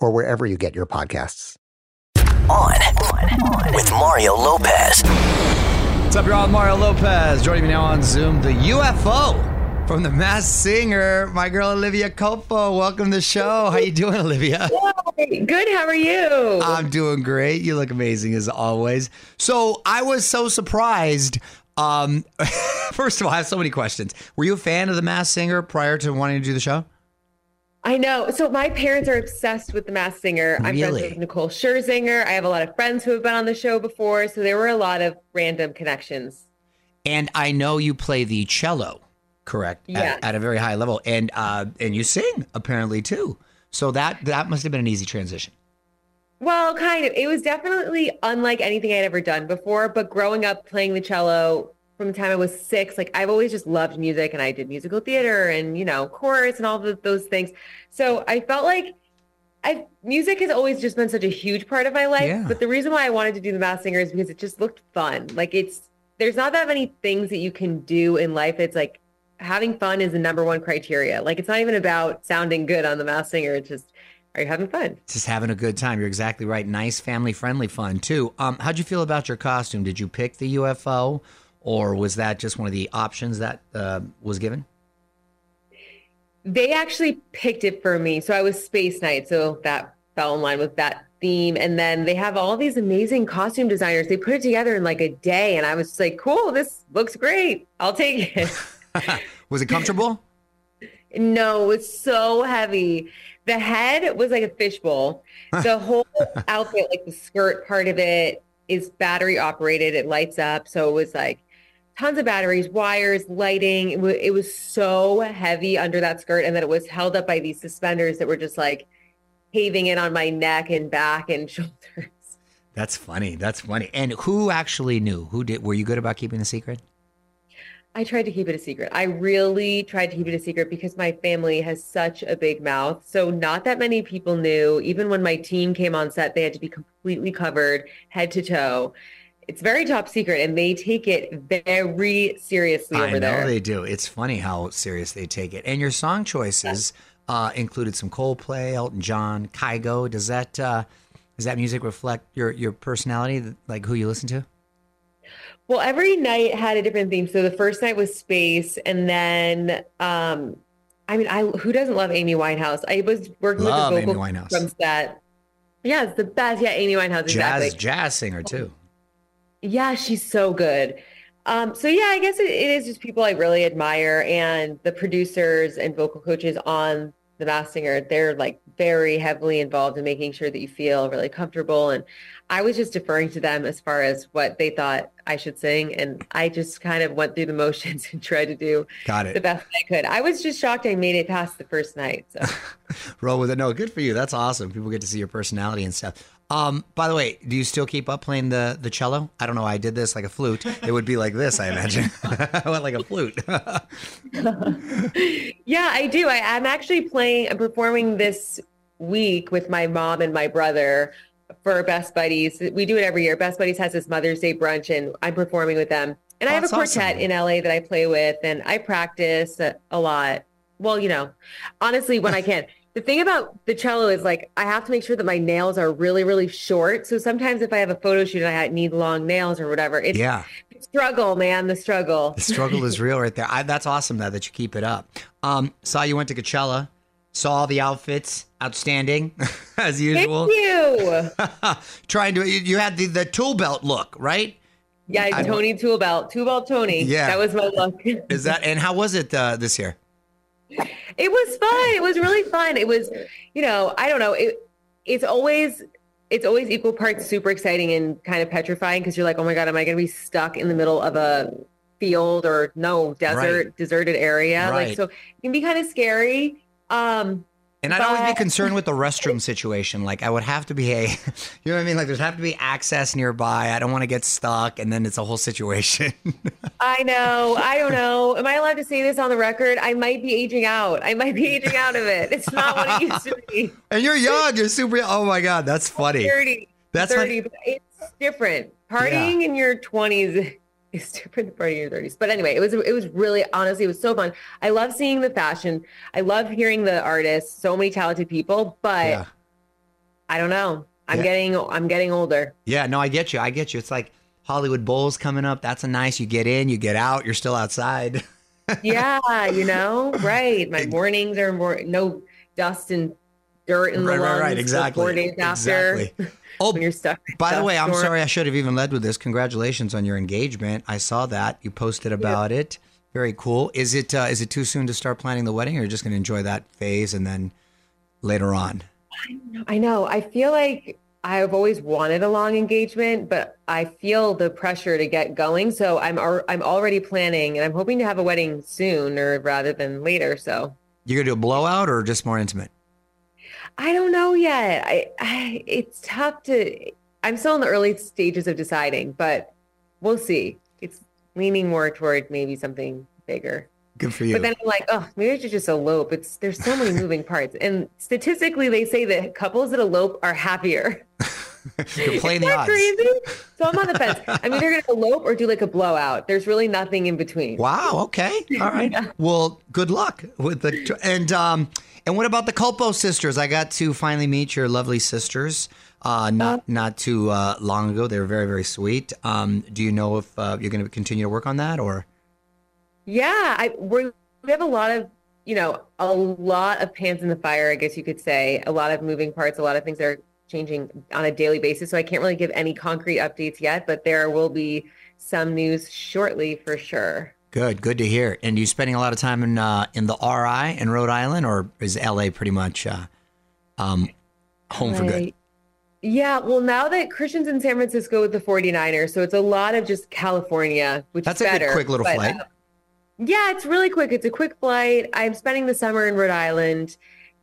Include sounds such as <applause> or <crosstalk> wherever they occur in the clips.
or wherever you get your podcasts. On, on, with Mario Lopez. What's up, y'all? Mario Lopez joining me now on Zoom. The UFO from the Masked Singer, my girl Olivia Culpo. Welcome to the show. How you doing, Olivia? Good. How are you? I'm doing great. You look amazing as always. So I was so surprised. Um, <laughs> first of all, I have so many questions. Were you a fan of the Masked Singer prior to wanting to do the show? I know. So my parents are obsessed with the Masked Singer. I'm Really? friends with Nicole Scherzinger. I have a lot of friends who have been on the show before, so there were a lot of random connections. And I know you play the cello, correct? At- Yeah. At, a very high level, and uh, and you sing apparently too. So that that must have been an easy transition. Well, kind of. It was definitely unlike anything I'd ever done before. But growing up playing the cello from the time I was six, like I've always just loved music, and I did musical theater and you know chorus and all of those things. So I felt like I music has always just been such a huge part of my life. Yeah. But the reason why I wanted to do the Masked Singer is because it just looked fun. Like it's there's not that many things that you can do in life. It's like having fun is the number one criteria. Like it's not even about sounding good on the Masked Singer. It's just are you having fun? Just having a good time. You're exactly right. Nice family friendly fun too. Um, how'd you feel about your costume? Did you pick the UFO, or was that just one of the options that uh, was given? They actually picked it for me. So I was Space Night. So that fell in line with that theme. And then they have all these amazing costume designers. They put it together in like a day. And I was just like, cool, this looks great. I'll take it. <laughs> <laughs> Was it comfortable? no, it was so heavy. The head was like a fishbowl. <laughs> The whole outfit, like the skirt part of it, is battery operated. It lights up. So it was like tons of batteries, wires, lighting. It, wa- it was so heavy under that skirt. And then it was held up by these suspenders that were just like caving in on my neck and back and <laughs> shoulders. That's funny. That's funny. And who actually knew? Who did? Were you good about keeping the secret? I tried to keep it a secret. I really tried to keep it a secret because my family has such a big mouth. So not that many people knew. Even when my team came on set, they had to be completely covered head to toe. It's very top secret and they take it very seriously I over know there. they do. It's funny how serious they take it. And your song choices uh, included some Coldplay, Elton John, Kygo. Does that uh, does that music reflect your your personality, like who you listen to? Well, every night had a different theme. So the first night was space and then um I mean, I who doesn't love Amy Winehouse? I was working Love with Amy a vocal Winehouse. from set. Yeah, it's the best. Yeah, Amy Winehouse, Jazz exactly. jazz singer too. Yeah, she's so good. Um, so yeah, I guess it, it is just people I really admire and the producers and vocal coaches on The Masked Singer, they're like very heavily involved in making sure that you feel really comfortable. And I was just deferring to them as far as what they thought I should sing. And I just kind of went through the <laughs> motions and tried to do Got it. the best I could. I was just shocked I made it past the first night. So <laughs> Roll with it. No, good for you. That's awesome. People get to see your personality and stuff. Um, by the way, do you still keep up playing the the cello? I don't know. I did this like a flute. It would be like this, I imagine. <laughs> I went like a flute. <laughs> yeah, I do. I, I'm actually playing, I'm performing this week with my mom and my brother for Best Buddies. We do it every year. Best Buddies has this Mother's Day brunch and I'm performing with them. And I Oh, have a that's awesome. quartet in LA that I play with and I practice a, a lot. Well, you know, honestly, when I can. The thing about the cello is like I have to make sure that my nails are really, really short. So sometimes if I have a photo shoot and I need long nails or whatever, it's yeah. the struggle, man, the struggle. The struggle is real right there. I, that's awesome that, that you keep it up. Um, saw you went to Coachella, saw all the outfits, outstanding <laughs> as usual. Thank you. <laughs> Trying to, you, you had the, the tool belt look, right? Yeah, Tony Tool Belt, Tool Belt Tony. Yeah. that was my look. Is that, and how was it uh, this year? It was fun. It was really fun. It was, you know, I don't know. It it's always it's always equal parts super exciting and kind of petrifying because you're like, oh my god, am I going to be stuck in the middle of a field or no desert Right. deserted area? Right. Like so, it can be kind of scary. Um, And I'd always be concerned with the restroom situation. Like I would have to be a, <laughs> you know what I mean? Like there'd have to be access nearby. I don't want to get stuck, and then it's a whole situation. <laughs> I know. I don't know. Am I allowed to say this on the record? I might be aging out. I might be aging out of it. It's not what it used to be. <laughs> and you're young. You're super. Oh my god, that's funny. 30. That's my- 30, but it's different. Partying in your 20s than <laughs> partying in your 30s. But anyway, it was it was really honestly it was so fun. I love seeing the fashion. I love hearing the artists, so many talented people, but Yeah. I don't know. I'm Yeah. getting I'm getting older. Yeah, no, I get you. I get you. It's like Hollywood Bowls coming up. That's a nice. You get in, you get out. You're still outside. <laughs> Yeah, you know, right. My <laughs> mornings are more no dust and dirt in the right, right, lungs right. for Exactly. four days after Exactly. <laughs> Oh, you're stuck. by the way, I'm sorry. I should have even led with this. Congratulations on your engagement. I saw that you posted about it. Very cool. Is it uh, is it too soon to start planning the wedding, or just going to enjoy that phase and then later on? I know. I feel like I've always wanted a long engagement, but I feel the pressure to get going. So I'm I'm already planning, and I'm hoping to have a wedding sooner rather than later. So You're going to do a blowout or just more intimate? I don't know yet. I, I it's tough to. I'm still in the early stages of deciding, but we'll see. It's leaning more toward maybe something bigger. Good for you. But then I'm like, oh, maybe I should just elope. It's there's so many moving parts, and statistically, they say that couples that elope are happier. <laughs> You're playing Isn't the that odds. crazy? So I'm on the fence. I'm either going to elope or do like a blowout. There's really nothing in between. Wow. Okay. All right. <laughs> Well, good luck with the and um and what about the Culpo sisters? I got to finally meet your lovely sisters. Uh, not not too uh, long ago. They were very very sweet. Um, do you know if uh, you're going to continue to work on that or? Yeah, I we're, we have a lot of you know a lot of pans in the fire. I guess you could say a lot of moving parts. A lot of things that are changing on a daily basis. So I can't really give any concrete updates yet, but there will be some news shortly for sure. Good, good to hear. And you spending a lot of time in uh, in the RI in Rhode Island, or is LA pretty much uh, um, home for good? Yeah, well, now that Christian's in San Francisco with the 49ers, so it's a lot of just California, which That's is a good better. quick little but, flight. uh, yeah, it's really quick. It's a quick flight. I'm spending the summer in Rhode Island,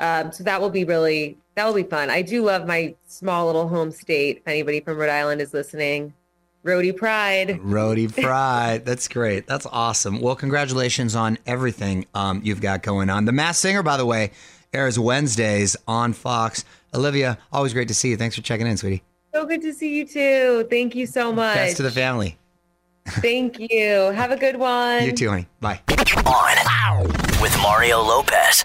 um, so that will be really that will be fun. I do love my small little home state. If anybody from Rhode Island is listening, Rhody Pride. Rhody <laughs> Pride. That's great. That's awesome. Well, congratulations on everything um, you've got going on. The Masked Singer, by the way, airs Wednesdays on Fox. Olivia, always great to see you. Thanks for checking in, sweetie. So good to see you too. Thank you so much. Best to the family. Thank you. Have a good <laughs> one. You too, honey. Bye. On with Mario Lopez.